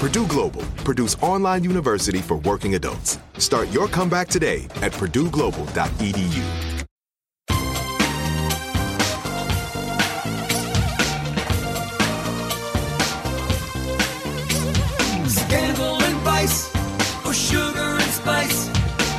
Purdue Global, Purdue's online university for working adults. Start your comeback today at purdueglobal.edu. Scandal and vice, or sugar and spice.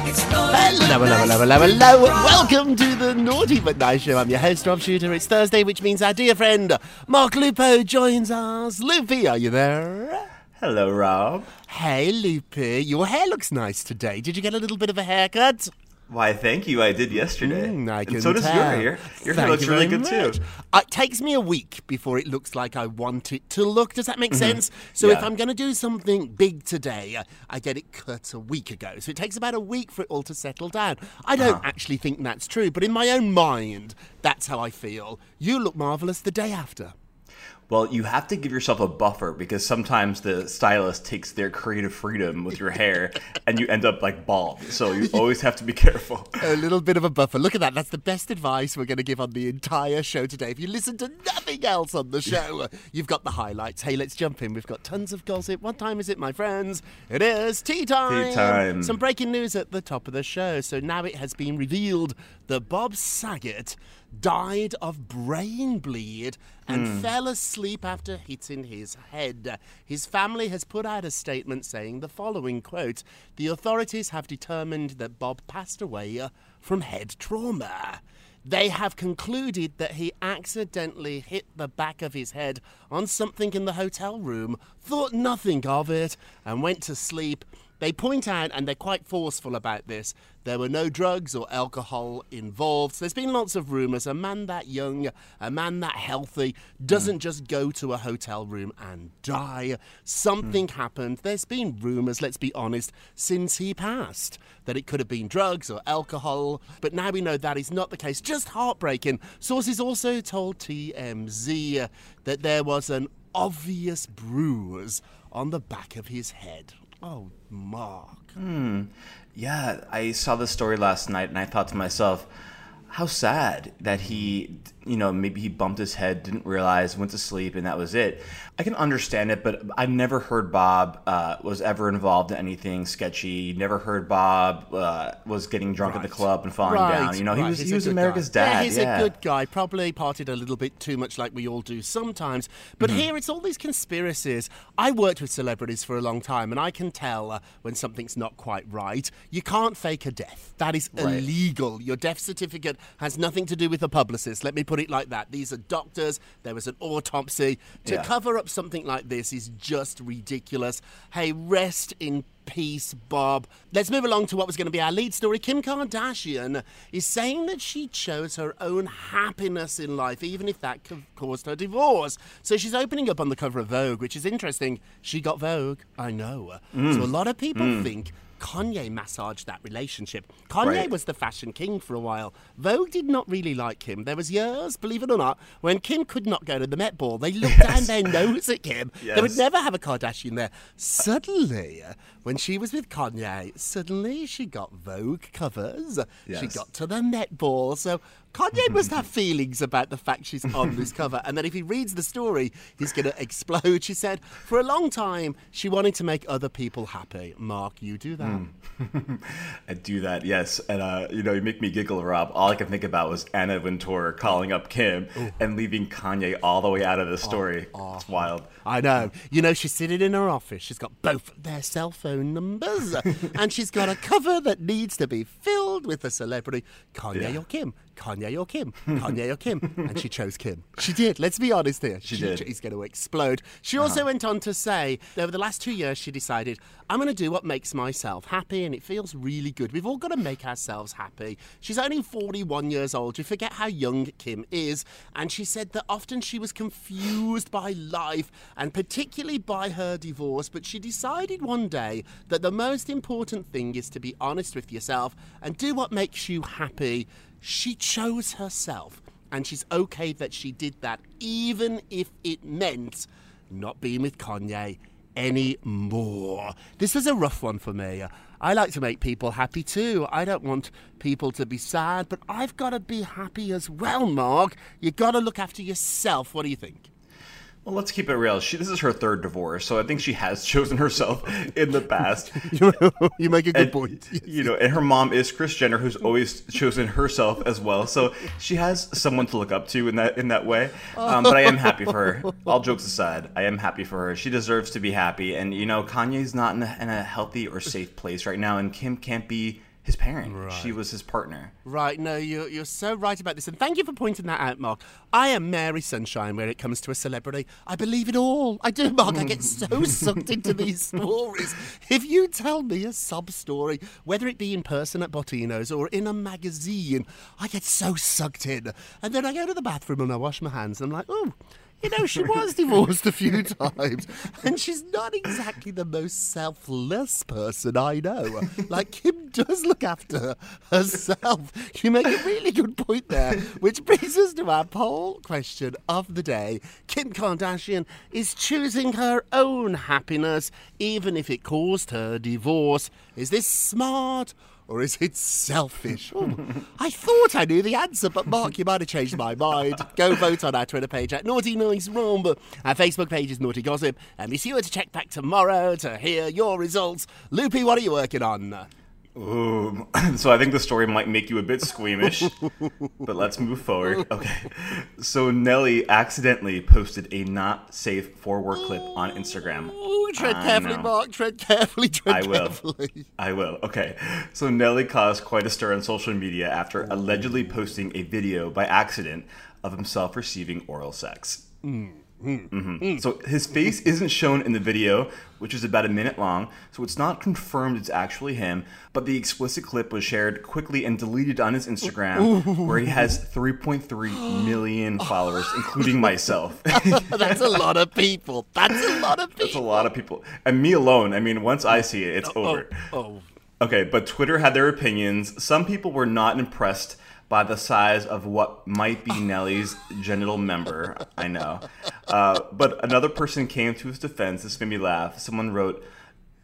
It's not Hello, hello, hello, hello, hello. Welcome to the Naughty But Nice Show. I'm your host, Rob Shuter. It's Thursday, which means our dear friend Mark Lupo joins us. Loopy, are you there? Hello, Rob. Hey, Loopy. Your hair looks nice today. Did you get a little bit of a haircut? Why, thank you. I did yesterday. Mm, I and can so does tell. your hair. Your hair looks you really good too. Uh, it takes me a week before it looks like I want it to look. Does that make sense? So if Mm-hmm. I'm going to do something big today, uh, I get it cut a week ago. So it takes about a week for it all to settle down. I don't Uh-huh. actually think that's true, but in my own mind, that's how I feel. You look marvelous the day after. Well, you have to give yourself a buffer because sometimes the stylist takes their creative freedom with your hair and you end up like bald. So you always have to be careful. A little bit of a buffer. Look at that. That's the best advice we're going to give on the entire show today. If you listen to nothing else on the show, you've got the highlights. Hey, let's jump in. We've got tons of gossip. What time is it, my friends? It is tea time. Tea time. Some breaking news at the top of the show. So now it has been revealed that Bob Saget died of brain bleed and fell asleep after hitting his head. His family has put out a statement saying the following quote The authorities have determined that Bob passed away uh, from head trauma. They have concluded that he accidentally hit the back of his head on something in the hotel room, thought nothing of it, and went to sleep. They point out, and they're quite forceful about this, there were no drugs or alcohol involved. There's been lots of rumours. A man that young, a man that healthy, doesn't just go to a hotel room and die. Something hmm. happened. There's been rumours, let's be honest, since he passed, that it could have been drugs or alcohol. But now we know that is not the case. Just heartbreaking. Sources also told TMZ that there was an obvious bruise on the back of his head. Oh, Mark. Hmm. Yeah, I saw this story last night and I thought to myself, how sad that he, you know, maybe he bumped his head, didn't realize, went to sleep, and that was it. I can understand it, but I've never heard Bob uh, was ever involved in anything sketchy. Never heard Bob uh, was getting drunk at the club and falling down. You know, he was he's he a was America's guy. dad. Yeah, he's yeah. a good guy. Probably partied a little bit too much, like we all do sometimes. But Mm-hmm. here, it's all these conspiracies. I worked with celebrities for a long time, and I can tell uh, when something's not quite right. You can't fake a death. That is illegal. Your death certificate has nothing to do with the publicist. Let me put put it like that. These are doctors. There was an autopsy. To Yeah. cover up something like this is just ridiculous. Hey, rest in peace, Bob. Let's move along to what was going to be our lead story. Kim Kardashian is saying that she chose her own happiness in life, even if that caused her divorce. So she's opening up on the cover of Vogue, which is interesting. She got Vogue. I know. Mm. So a lot of people mm. think. Kanye massaged that relationship. Kanye Right. was the fashion king for a while. Vogue did not really like him. There was years, believe it or not, when Kim could not go to the Met Ball. They looked down their nose at Kim. They would never have a Kardashian there. Suddenly, when she was with Kanye, suddenly she got Vogue covers. She got to the Met Ball. So Kanye must have feelings about the fact she's on this cover. And that if he reads the story, he's going to explode. She said, for a long time, she wanted to make other people happy. Mark, you do that. I do that, yes. And uh, you know, you make me giggle, Rob. All I can think about was Anna Wintour calling up Kim and leaving Kanye all the way out of the story. oh It's wild. I know. You know, she's sitting in her office. She's got both their cell phone numbers, and she's got a cover that needs to be filled with a celebrity. Kanye Yeah. or Kim? Kanye or Kim? Kanye or Kim? And she chose Kim. She did. Let's be honest here. She did. She's going to explode. She also Uh-huh. went on to say, that over the last two years, she decided, I'm going to do what makes myself happy, and it feels really good. We've all got to make ourselves happy. She's only 41 years old. You forget how young Kim is. And she said that often she was confused by life, and particularly by her divorce. But she decided one day that the most important thing is to be honest with yourself and do what makes you happy. She chose herself. And she's okay that she did that, even if it meant not being with Kanye anymore. This was a rough one for me. I like to make people happy too. I don't want people to be sad, but I've got to be happy as well, Mark. you got to look after yourself. What do you think? Well, let's keep it real. She this is her third divorce, so I think she has chosen herself in the past. you make a good And, point. You know, and her mom is Kris Jenner, who's always chosen herself as well. So she has someone to look up to in that in that way. Um, but I am happy for her. All jokes aside, I am happy for her. She deserves to be happy. And you know, Kanye's not in a, in a healthy or safe place right now, and Kim can't be his parent. She was his partner. Right, no, you're, you're so right about this. And thank you for pointing that out, Mark. I am Mary Sunshine when it comes to a celebrity. I believe it all. I do, Mark. I get so sucked into these stories. If you tell me a sub story, whether it be in person at Bottino's or in a magazine, I get so sucked in. And then I go to the bathroom and I wash my hands and I'm like, oh, you know, she was divorced a few times, and she's not exactly the most selfless person I know. Like, Kim does look after herself. You make a really good point there, which brings us to our poll question of the day. Kim Kardashian is choosing her own happiness, even if it caused her divorce. Is this smart? Or is it selfish? Ooh, I thought I knew the answer, but Mark, you might have changed my mind. Go vote on our Twitter page at Naughty Nice Rumble. Our Facebook page is Naughty Gossip. And be sure to check back tomorrow to hear your results. Loopy, what are you working on? Ooh, so I think the story might make you a bit squeamish, but let's move forward. Okay. So Nelly accidentally posted a not safe forward clip on Instagram. Ooh, tread I carefully, know. Mark. Tread carefully. Tread I will. carefully. I will. Okay. So Nelly caused quite a stir on social media after allegedly posting a video by accident of himself receiving oral sex. Hmm. Mhm. So his face isn't shown in the video, which is about a minute long, so it's not confirmed it's actually him. But the explicit clip was shared quickly and deleted on his Instagram, where he has 3.3 million followers, including myself. That's a lot of people. That's a lot of people. That's a lot of people, and me alone. I mean, once I see it, it's over. Oh, Okay, but Twitter had their opinions. Some people were not impressed by the size of what might be Nelly's genital member. I know. Uh, but another person came to his defense. This made me laugh. Someone wrote,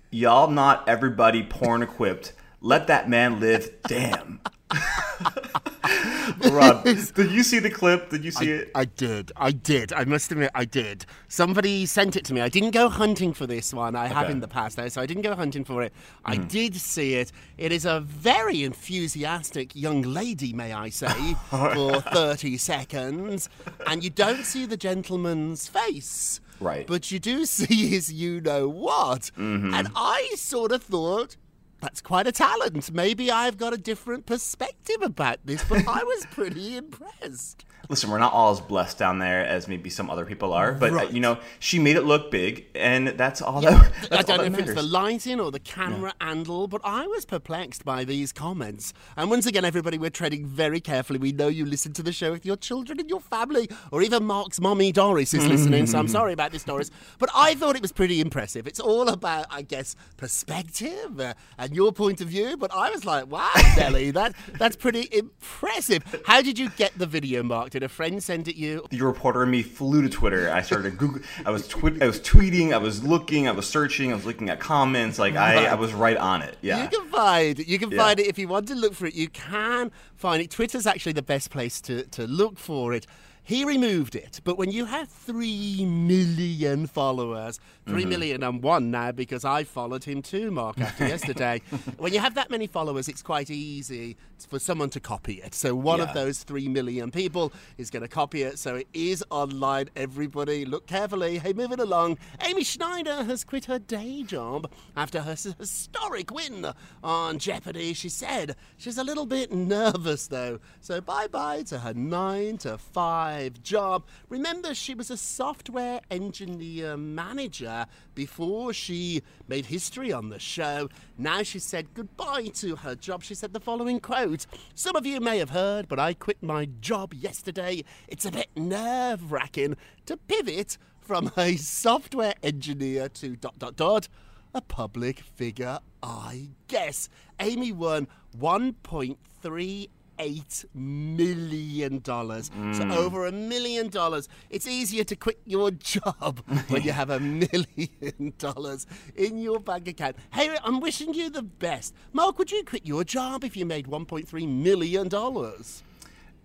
Y'all not everybody porn equipped. Let that man live. Damn. Rob, did you see the clip? Did you see it? I did. I did. I must admit, I did. Somebody sent it to me. I didn't go hunting for this one. I have in the past, though, so I didn't go hunting for it. I Mm-hmm. did see it. It is a very enthusiastic young lady, may I say, for 30 seconds. And you don't see the gentleman's face. Right. But you do see his you know what. Mm-hmm. And I sort of thought. That's quite a talent. Maybe I've got a different perspective about this, but I was pretty impressed. Listen, we're not all as blessed down there as maybe some other people are, but uh, you know, she made it look big, and that's all Yeah, that. That's I don't know if it's the lighting or the camera angle, but I was perplexed by these comments. And once again, everybody, we're treading very carefully. We know you listen to the show with your children and your family, or even Mark's mommy Doris is listening. so I'm sorry about this, Doris, but I thought it was pretty impressive. It's all about, I guess, perspective uh, and your point of view. But I was like, wow, Nelly, that that's pretty impressive. How did you get the video, Mark? Did a friend send it you? The reporter and me flew to Twitter. I started Google. I was twi- I was tweeting. I was looking. I was searching. I was looking at comments. Like I, I was right on it. Yeah. You can find it. You can Yeah. find it if you want to look for it. You can find it. Twitter's actually the best place to, to look for it. He removed it, but when you have three million followers, three Mhm. million and one now because I followed him too, Mark, after yesterday. when you have that many followers, it's quite easy for someone to copy it. So one of those three million people is going to copy it. So it is online. Everybody, look carefully. Hey, moving along. Amy Schneider has quit her day job after her historic win on Jeopardy. She said she's a little bit nervous though. So bye bye to her nine to five job. Remember, she was a software engineer manager before she made history on the show. Now she said goodbye to her job. She said the following quote Some of you may have heard, but I quit my job yesterday. It's a bit nerve wracking to pivot from a software engineer to dot dot dot a public figure, I guess. Amy won 1.38 million dollars. So Mm. over a million dollars. It's easier to quit your job when you have a million dollars in your bank account. Hey, I'm wishing you the best. Mark, would you quit your job if you made 1.3 million dollars?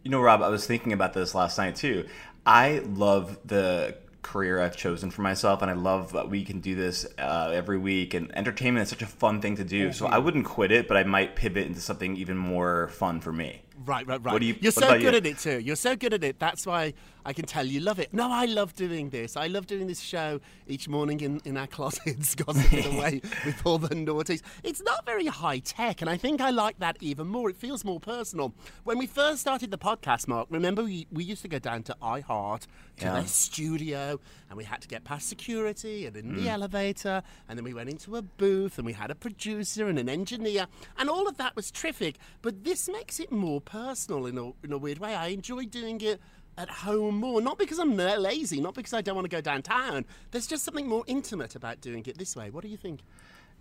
You know, Rob, I was thinking about this last night too. I love the career I've chosen for myself, and I love that we can do this uh, every week. And entertainment is such a fun thing to do. So I wouldn't quit it, but I might pivot into something even more fun for me. Right, right, right. What do you- You're so good you? at it too. You're so good at it. That's why I can tell you love it. No, I love doing this. I love doing this show each morning in, in our closets, gossiping away with all the naughties. It's not very high tech, and I think I like that even more. It feels more personal. When we first started the podcast, Mark, remember we, we used to go down to iHeart to Yeah. their studio, and we had to get past security and in the Mm. elevator, and then we went into a booth, and we had a producer and an engineer, and all of that was terrific. But this makes it more personal in a, in a weird way. I enjoy doing it at home more, not because I'm lazy, not because I don't want to go downtown. There's just something more intimate about doing it this way. What do you think?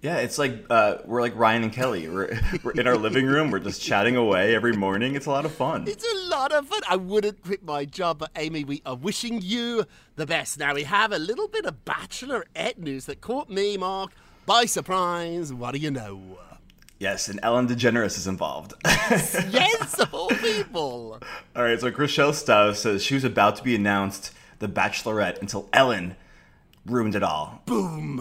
Yeah, it's like uh, we're like Ryan and Kelly. We're, we're in our living room. We're just chatting away every morning. It's a lot of fun. It's a lot of fun. I wouldn't quit my job, but Amy, we are wishing you the best. Now, we have a little bit of bachelorette news that caught me, Mark, by surprise. What do you know? Yes, and Ellen DeGeneres is involved. yes, of all people. All right, so Chrishell Stause says she was about to be announced the Bachelorette until Ellen ruined it all. Boom.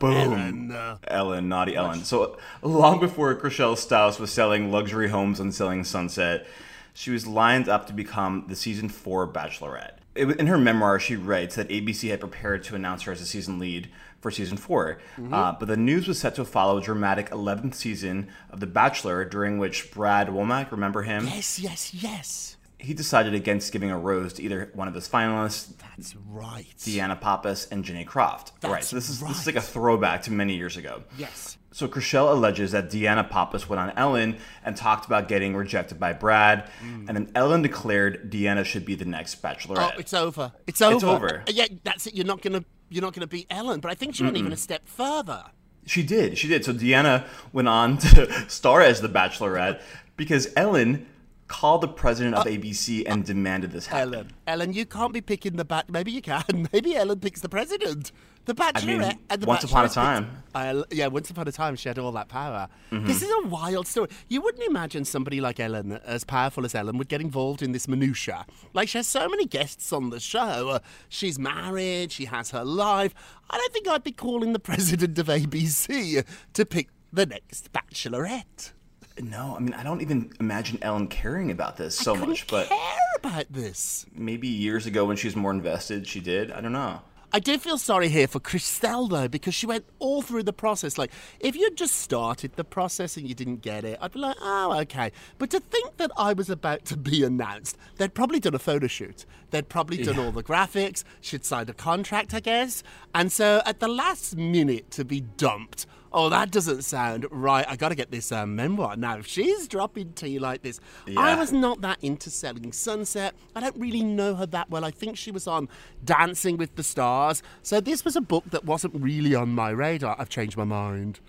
Boom. Ellen, Ellen, naughty Ellen. So long before Chrishell Stause was selling luxury homes on Selling Sunset, she was lined up to become the season four Bachelorette. It, in her memoir, she writes that ABC had prepared to announce her as a season lead for season 4 Mhm. Uh, but the news was set to follow a dramatic 11th season of The Bachelor, during which Brad Womack, remember him? Yes, yes, yes. He decided against giving a rose to either one of his finalists. That's right. Deanna Pappas and Jenni Croft. right. That's So this is this is like a throwback to many years ago. Yes. So Chrishell alleges that Deanna Pappas went on Ellen and talked about getting rejected by Brad, and then Ellen declared Deanna should be the next Bachelorette. Oh, it's over. It's over. It's over. Uh, Yeah, that's it. You're not gonna you're not gonna beat Ellen, but I think she went even Mm-mm. a step further. She did. She did. So Deanna went on to star as the Bachelorette because Ellen called the president of ABC and demanded this happen. Ellen, Ellen, you can't be picking the bat. Maybe you can. Maybe Ellen picks the president. The Bachelorette. mean, and the once upon a time. I- yeah, once upon a time, she had all that power. Mhm. This is a wild story. You wouldn't imagine somebody like Ellen, as powerful as Ellen, would get involved in this minutia. Like she has so many guests on the show. Uh, she's married. She has her life. I don't think I'd be calling the president of ABC to pick the next Bachelorette. No, I mean I don't even imagine Ellen caring about this so much, but care about this. maybe years ago when she was more invested, she did. I don't know. I do feel sorry here for Christelle though, because she went all through the process. Like, if you'd just started the process and you didn't get it, I'd be like, oh, okay. But to think that I was about to be announced, they'd probably done a photo shoot. They'd probably done all the graphics. She'd signed a contract, I guess. And so at the last minute to be dumped, oh, that doesn't sound right. I got to get this um, memoir. Now, if she's dropping tea like this, I was not that into Selling Sunset. I don't really know her that well. I think she was on Dancing with the Stars. So this was a book that wasn't really on my radar. I've changed my mind.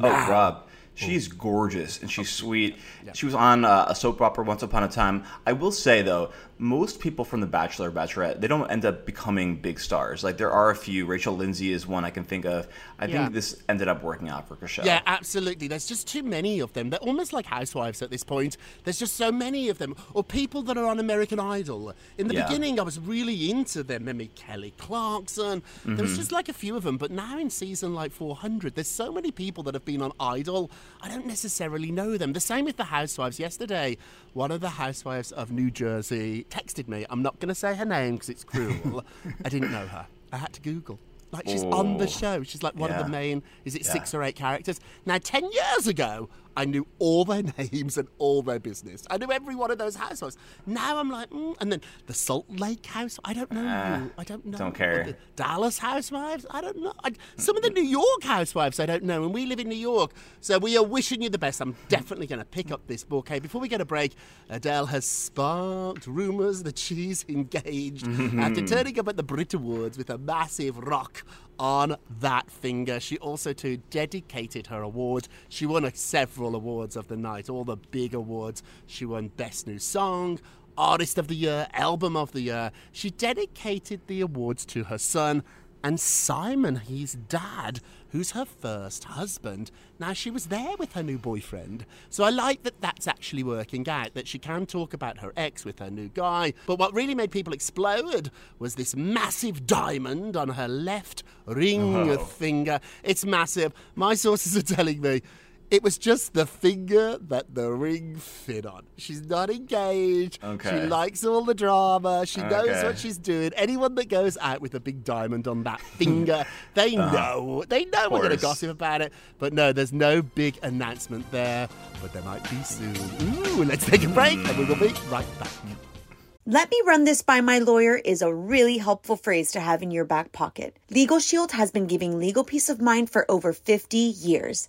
Oh, Rob, she's gorgeous and she's sweet. She was on uh, a soap opera once upon a time. I will say though, most people from The Bachelor, or Bachelorette, they don't end up becoming big stars. Like there are a few. Rachel Lindsay is one I can think of. I Yeah. think this ended up working out for Chrishell. Yeah, absolutely. There's just too many of them. They're almost like housewives at this point. There's just so many of them. Or people that are on American Idol. In the Yeah. beginning, I was really into them. Maybe Kelly Clarkson. There was Mhm. just like a few of them. But now in season like 400, there's so many people that have been on Idol. I don't necessarily know them. The same with the housewives. Yesterday, one of the housewives of New Jersey texted me. I'm not going to say her name because it's cruel. I didn't know her. I had to Google. Like she's on the Oh. show. She's like one of the main. Is it Yeah. six or eight characters? Now, ten years ago, I knew all their names and all their business. I knew every one of those housewives. Now I'm like, mm, and then the Salt Lake House. I don't know. Who. I don't know. don't care. the Dallas Housewives. I don't know. I, some of the New York Housewives. I don't know. And we live in New York, so we are wishing you the best. I'm definitely going to pick up this book. Hey, before we get a break, Adele has sparked rumours that she's engaged after turning up at the Brit Awards with a massive rock on that finger. She also too dedicated her award. She won several awards of the night, all the big awards. She won Best New Song, Artist of the Year, Album of the Year. She dedicated the awards to her son and Simon, his dad, who's her first husband. Now, she was there with her new boyfriend. So I like that that's actually working out, that she can talk about her ex with her new guy. But what really made people explode was this massive diamond on her left ring Oh. finger. It's massive. My sources are telling me. It was just the finger that the ring fit on. She's not engaged. Okay. She likes all the drama. She knows Okay. what she's doing. Anyone that goes out with a big diamond on that finger, they uh-huh. know. They know we're going to gossip about it. But no, there's no big announcement there. But there might be soon. Ooh, let's take a break and we will be right back. Let me run this by my lawyer is a really helpful phrase to have in your back pocket. Legal Shield has been giving legal peace of mind for over 50 years.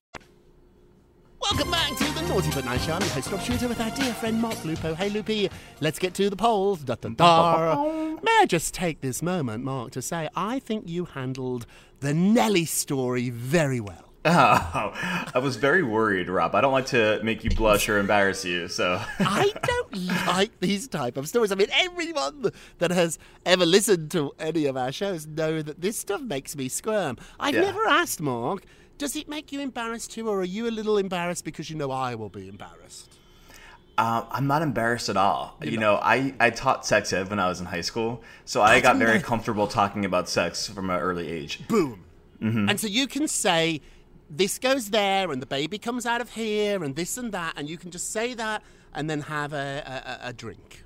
Welcome back to the Naughty But Nice Show. I'm your host, Rob Shuter, with our dear friend Mark Lupo. Hey, Loopy, let's get to the polls. Da, da, da. May I just take this moment, Mark, to say I think you handled the Nelly story very well. Oh, I was very worried, Rob. I don't like to make you blush or embarrass you, so. I don't like these type of stories. I mean, everyone that has ever listened to any of our shows know that this stuff makes me squirm. I've Yeah. never asked Mark, does it make you embarrassed too, or are you a little embarrassed because you know I will be embarrassed? Uh, I'm not embarrassed at all. You know, I, I taught sex ed when I was in high school, so I got very comfortable talking about sex from an early age. Boom. Mhm. And so you can say, this goes there, and the baby comes out of here, and this and that, and you can just say that and then have a, a- a drink.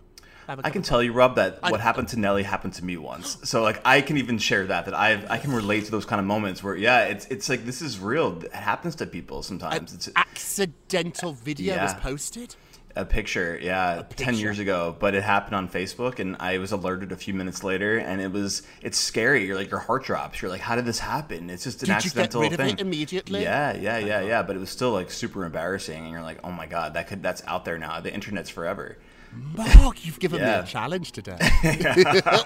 A I can tell you, Rob, that I- what happened to Nelly happened to me once. So like I can even share that that I I can relate to those kind of moments where yeah, it's it's like this is real. It happens to people sometimes. It's accidental video was posted. a picture, yeah, ten years ago, but it happened on Facebook, and I was alerted a few minutes later, and it was it's scary. You're like your heart drops. You're like, how did this happen? It's just an Did you get accidental rid of thing. it immediately? Yeah, yeah, yeah, yeah. But it was still like super embarrassing, and you're like, oh my god, that could that's out there now. The internet's forever. Mark, you've given me a challenge today.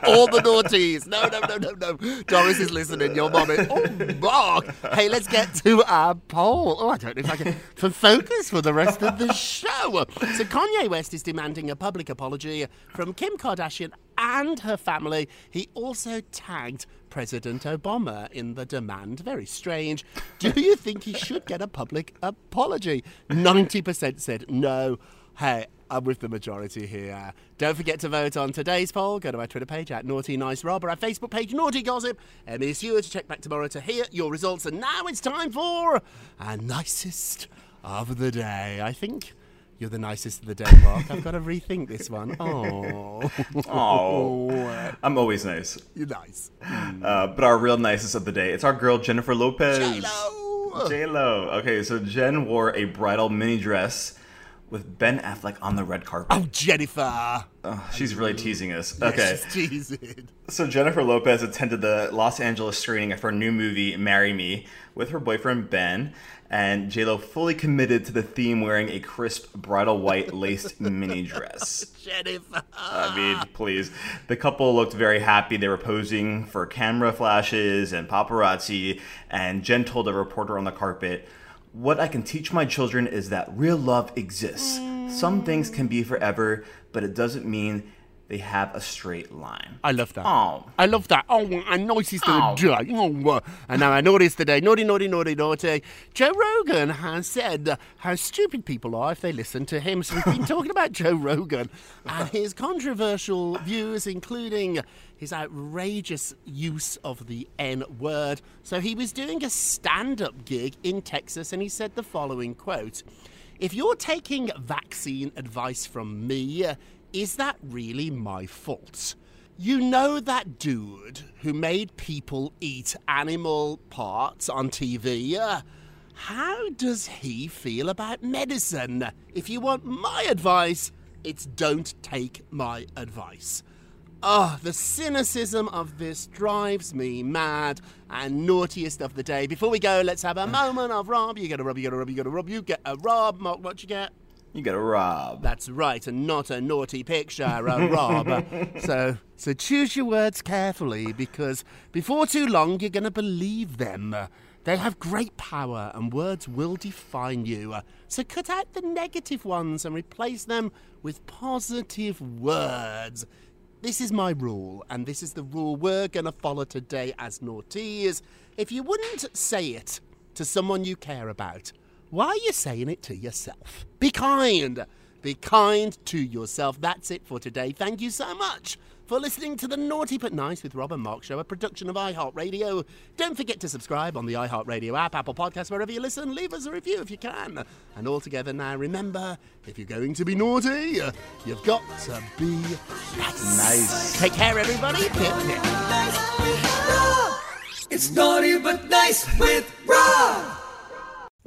All the naughties. No, no, no, no, no. Doris is listening. Your mom is. Oh, Mark. Hey, let's get to our poll. Oh, I don't know if I can, can focus for the rest of the show. So Kanye West is demanding a public apology from Kim Kardashian and her family. He also tagged President Obama in the demand. Very strange. Do you think he should get a public apology? 90% said no. Hey, I'm with the majority here. Don't forget to vote on today's poll. Go to my Twitter page at Naughty Nice Rob or our Facebook page Naughty Gossip. Stewart to check back tomorrow to hear your results. And now it's time for our nicest of the day. I think you're the nicest of the day, Mark. I've got to rethink this one. Oh, Oh, I'm always nice. you're nice. Uh, but our real nicest of the day, it's our girl Jennifer Lopez. J-Lo. J Lo. Okay, so Jen wore a bridal mini dress with Ben Affleck on the red carpet. Oh, Jennifer. Oh, she's really teasing us. Okay. She's teasing. So Jennifer Lopez attended the Los Angeles screening of her new movie "Marry Me" with her boyfriend Ben, and J Lo fully committed to the theme, wearing a crisp bridal white laced mini dress. Jennifer. I mean, please. The couple looked very happy. They were posing for camera flashes and paparazzi, and Jen told a reporter on the carpet, What I can teach my children is that real love exists. Some things can be forever, but it doesn't mean they have a straight line. I love that. Oh. I love that. Oh, and nicest of the day. Oh, and now I noticed today, naughty, naughty, naughty, naughty. Joe Rogan has said how stupid people are if they listen to him. So we've been talking about Joe Rogan and his controversial views, including his outrageous use of the N word. So he was doing a stand-up gig in Texas, and he said the following quote. If you're taking vaccine advice from me, is that really my fault? You know that dude who made people eat animal parts on TV? Uh, How does he feel about medicine? If you want my advice, it's don't take my advice. Oh, the cynicism of this drives me mad and naughtiest of the day. Before we go, let's have a moment of Rob. You get a Rob, you get a Rob, you get a Rob, you get a Rob. Mark, what you get? You got a rob. That's right, and not a naughty picture, a Rob. so, so choose your words carefully because before too long you're going to believe them. They have great power, and words will define you. So cut out the negative ones and replace them with positive words. This is my rule, and this is the rule we're going to follow today as naughties. If you wouldn't say it to someone you care about, why are you saying it to yourself? Be kind. Be kind to yourself. That's it for today. Thank you so much for listening to the Naughty But Nice with Rob and Mark show, a production of iHeartRadio. Don't forget to subscribe on the iHeartRadio app, Apple Podcasts, wherever you listen. Leave us a review if you can. And all together now, remember, if you're going to be naughty, you've got to be nice. Nice. Take care, everybody. Pip, pip. It's naughty but nice with Rob.